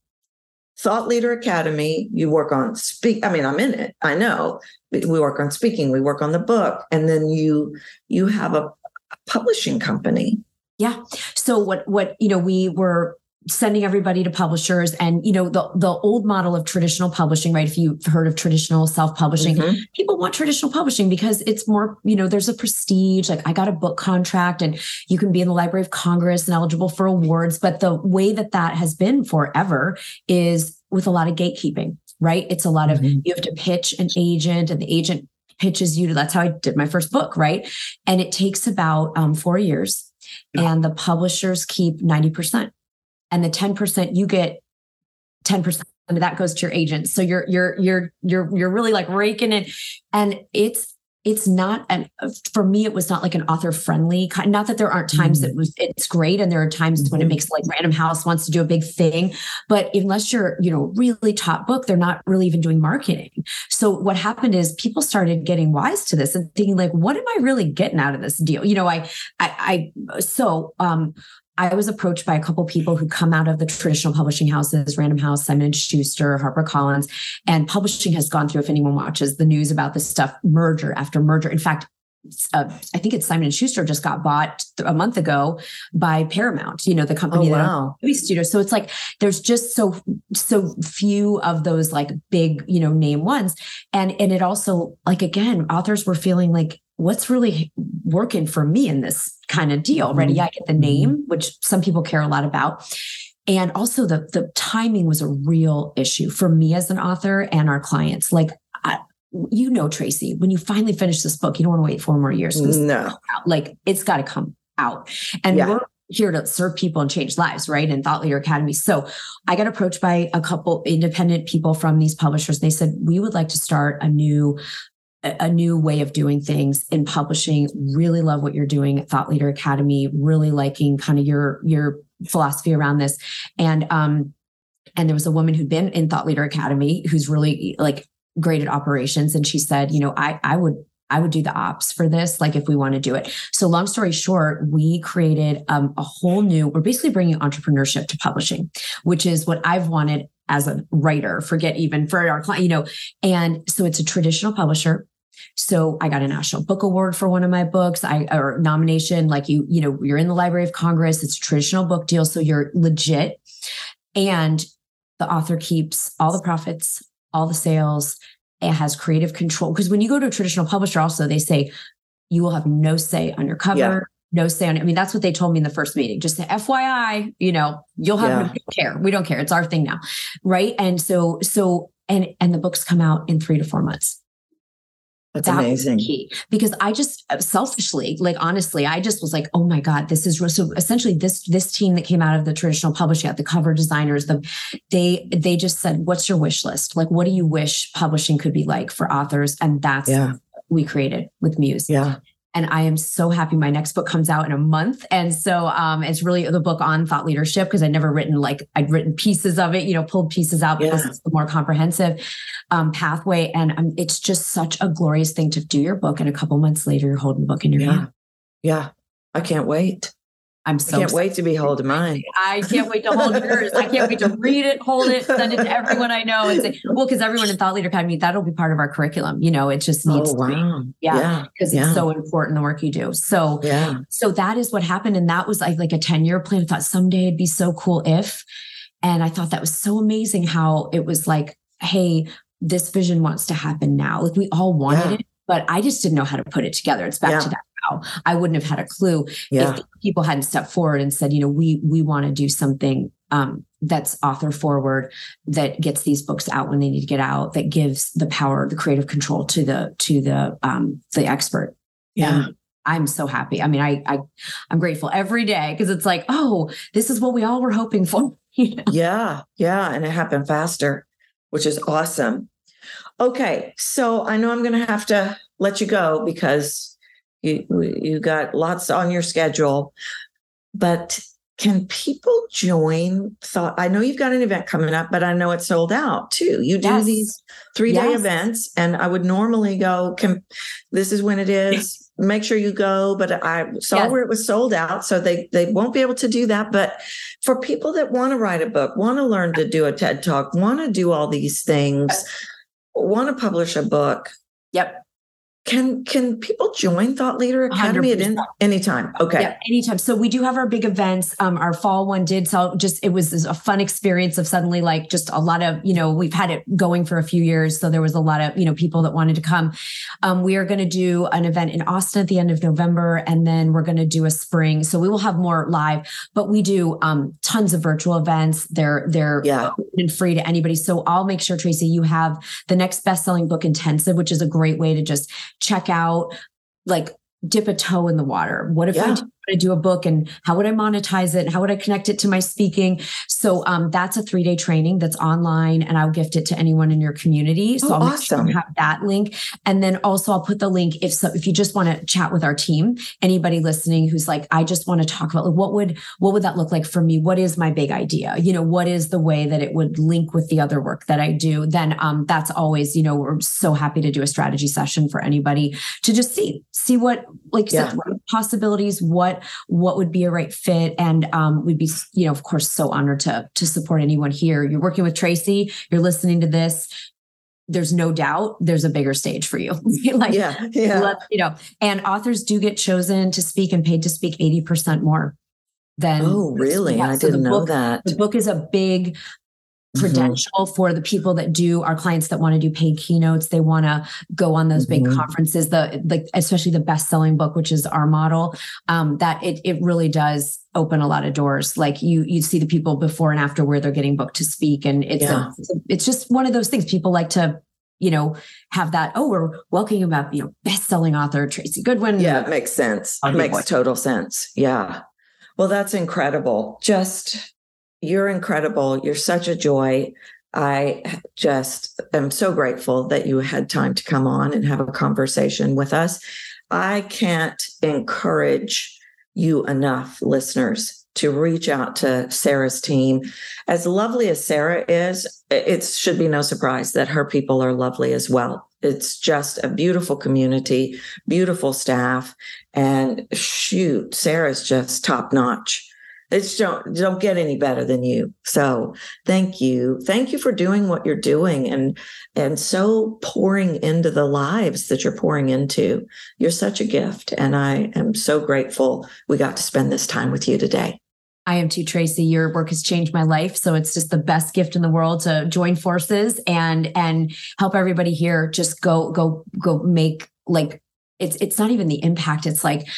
Thought Leader Academy, you work on speak. I mean, I'm in it. I know. We work on speaking. We work on the book, and then you you have a, a publishing company. Yeah. So what what you know we were sending everybody to publishers and you know the the old model of traditional publishing right if you've heard of traditional self-publishing mm-hmm. people want traditional publishing because it's more you know there's a prestige like i got a book contract and you can be in the library of congress and eligible for awards but the way that that has been forever is with a lot of gatekeeping right it's a lot mm-hmm. of you have to pitch an agent and the agent pitches you to that's how i did my first book right and it takes about um, four years yeah. and the publishers keep 90% and the 10% you get 10% of that goes to your agent. So you're you're you're you're you're really like raking it. And it's it's not an for me it was not like an author friendly kind not that there aren't times mm-hmm. that was it's great and there are times mm-hmm. when it mm-hmm. makes like random house wants to do a big thing but unless you're you know really top book they're not really even doing marketing so what happened is people started getting wise to this and thinking like what am i really getting out of this deal you know i i, I so um I was approached by a couple people who come out of the traditional publishing houses, Random House, Simon Schuster, HarperCollins, and publishing has gone through. If anyone watches the news about this stuff, merger after merger. In fact, uh, I think it's Simon and Schuster just got bought a month ago by Paramount. You know, the company oh, wow. that movie studio. So it's like there's just so so few of those like big you know name ones, and and it also like again authors were feeling like what's really working for me in this kind of deal. Ready? Mm-hmm. I get the name, mm-hmm. which some people care a lot about. And also the the timing was a real issue for me as an author and our clients. Like I, you know, Tracy, when you finally finish this book, you don't want to wait four more years. No, like it's got to come out. And yeah. we're here to serve people and change lives, right? And Thought Leader Academy. So I got approached by a couple independent people from these publishers. They said, we would like to start a new a new way of doing things in publishing. Really love what you're doing at Thought Leader Academy. Really liking kind of your your philosophy around this. And um, and there was a woman who'd been in Thought Leader Academy who's really like great at operations, and she said, you know, I I would I would do the ops for this, like if we want to do it. So, long story short, we created um, a whole new, we're basically bringing entrepreneurship to publishing, which is what I've wanted as a writer, forget even for our client, you know. And so it's a traditional publisher. So I got a national book award for one of my books. I or nomination, like you, you know, you're in the Library of Congress. It's a traditional book deal. So you're legit. And the author keeps all the profits, all the sales. It has creative control. Because when you go to a traditional publisher, also they say you will have no say on your cover. Yeah no say on it. I mean, that's what they told me in the first meeting. Just FYI, you know, you'll have yeah. no care. We don't care. It's our thing now. Right. And so, so, and, and the books come out in three to four months. That's that amazing. key because I just uh, selfishly, like honestly, I just was like, oh my god, this is so. Essentially, this this team that came out of the traditional publishing, the cover designers, the they they just said, what's your wish list? Like, what do you wish publishing could be like for authors? And that's yeah. we created with Muse. Yeah and I am so happy. My next book comes out in a month, and so um, it's really the book on thought leadership because I'd never written like I'd written pieces of it, you know, pulled pieces out because it's the more comprehensive um, pathway, and um, it's just such a glorious thing to do your book, and a couple months later, you're holding the book in your yeah. hand. Yeah, I can't wait. I'm so I can't wait to be holding mine. I can't wait to hold yours. I can't wait to read it, hold it, send it to everyone I know, and say, well, because everyone in Thought Leader Academy, that'll be part of our curriculum. You know, it just needs oh, wow. to be. Yeah. Because yeah. it's so important the work you do. So yeah. So that is what happened. And that was like, like a 10-year plan. I thought someday it'd be so cool if. And I thought that was so amazing how it was like, hey, this vision wants to happen now. Like we all wanted yeah. it, but I just didn't know how to put it together. It's back to that I wouldn't have had a clue yeah. if people hadn't stepped forward and said, you know, we we want to do something um, that's author forward that gets these books out when they need to get out that gives the power the creative control to the to the um the expert. Yeah. And i'm so happy. I mean i, I i'm grateful every day because it's like oh this is what we all were hoping for. Yeah yeah and it happened faster which is awesome. Okay so i know i'm going to have to let you go because you you got lots on your schedule but can people join thought i know you've got an event coming up but i know it's sold out too you do yes. these three day yes. events and i would normally go can this is when it is make sure you go but i saw yes. where it was sold out so they they won't be able to do that but for people that want to write a book want to learn to do a ted talk want to do all these things uh want to publish a book yep can can people join Thought Leader Academy 100%. at any, anytime? Okay. Yeah, anytime. So we do have our big events. Um, our fall one did so just it was a fun experience of suddenly like just a lot of, you know, we've had it going for a few years. So there was a lot of, you know, people that wanted to come. Um, we are going to do an event in Austin at the end of November, and then we're going to do a spring. So we will have more live, but we do um tons of virtual events. They're they're yeah. and free to anybody. So I'll make sure, Tracy, you have the next best-selling book intensive, which is a great way to just check out like dip a toe in the water. What if yeah. I to do a book and how would I monetize it? And How would I connect it to my speaking? So um, that's a three day training that's online and I'll gift it to anyone in your community. So oh, I'll awesome. sure have that link. And then also I'll put the link if so, if you just want to chat with our team, anybody listening who's like, I just want to talk about like, what would, what would that look like for me? What is my big idea? You know, what is the way that it would link with the other work that I do? Then um, that's always, you know, we're so happy to do a strategy session for anybody to just see, see what, like yeah. said, possibilities, what what would be a right fit and um, we'd be you know of course so honored to to support anyone here you're working with tracy you're listening to this there's no doubt there's a bigger stage for you. like, yeah, yeah. you know, and authors do get chosen to speak and paid to speak 80% more than. Oh, really? I didn't know that. The book is a big. Credential mm-hmm. for the people that do our clients that want to do paid keynotes they want to go on those mm-hmm. big conferences the like especially the best selling book which is our model um, that it it really does open a lot of doors. Like you you see the people before and after where they're getting booked to speak and it's yeah. a, it's just one of those things. People like to you know have that oh we're welcoming about you know best-selling author tracy goodwin. Yeah it makes sense. It makes total sense. Yeah. Well that's incredible. Just you're incredible. You're such a joy. I just am so grateful that you had time to come on and have a conversation with us. I can't encourage you enough, listeners, to reach out to Sara's team. As lovely as Sara is, it should be no surprise that her people are lovely as well. It's just a beautiful community, beautiful staff, and shoot, Sara's just top notch it's don't don't get any better than you so thank you thank you for doing what you're doing and and so pouring into the lives that you're pouring into you're such a gift and i am so grateful we got to spend this time with you today I am too, Tracy. Your work has changed my life. So it's just the best gift in the world to join forces and and help everybody here just go, go, go make like it's it's not even the impact. It's like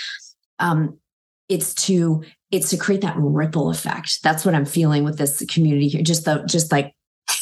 um it's to it's to create that ripple effect. That's what I'm feeling with this community here. Just the just like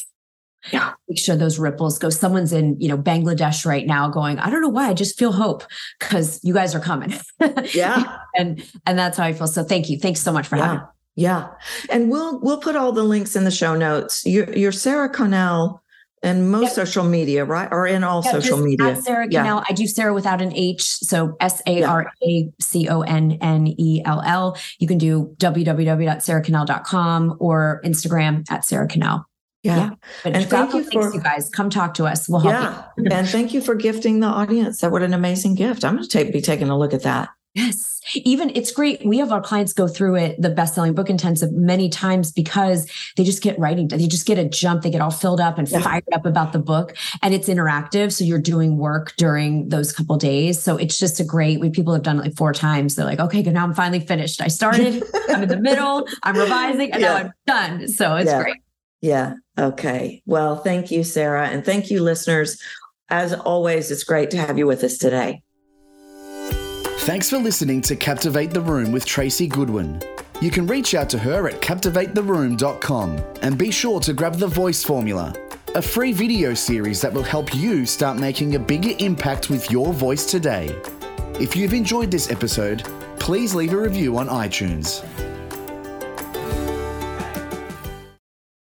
yeah, make sure those ripples go. Someone's in, you know, Bangladesh right now going, I don't know why, I just feel hope because you guys are coming. Yeah. and and that's how I feel. So thank you. Thanks so much for yeah. having me. Yeah. And we'll we'll put all the links in the show notes. You're, you're Sara Connell and most yep. social media, right? Or in all social media. Sara. Yeah. I do Sara without an H. So S A R A C O N N E L L. You can do www.saraconnell.com or Instagram at Sara Connell. Yeah. yeah. But and thank you for you guys. Come talk to us. We'll help yeah. you. and thank you for gifting the audience. That what an amazing gift. I'm going to take, be taking a look at that. Yes. Even it's great. We have our clients go through it, the best selling book intensive many times because they just get writing. They just get a jump. They get all filled up and yeah. fired up about the book and it's interactive. So you're doing work during those couple days. So it's just a great, we people have done it like four times. They're like, okay, good. Now I'm finally finished. I started, I'm in the middle, I'm revising and yeah. now I'm done. So it's yeah. great. Yeah. Okay. Well, thank you, Sara. And thank you, listeners. As always, it's great to have you with us today. Thanks for listening to Captivate the Room with Tracy Goodwin. You can reach out to her at captivatetheroom.com and be sure to grab the voice formula, a free video series that will help you start making a bigger impact with your voice today. If you've enjoyed this episode, please leave a review on iTunes.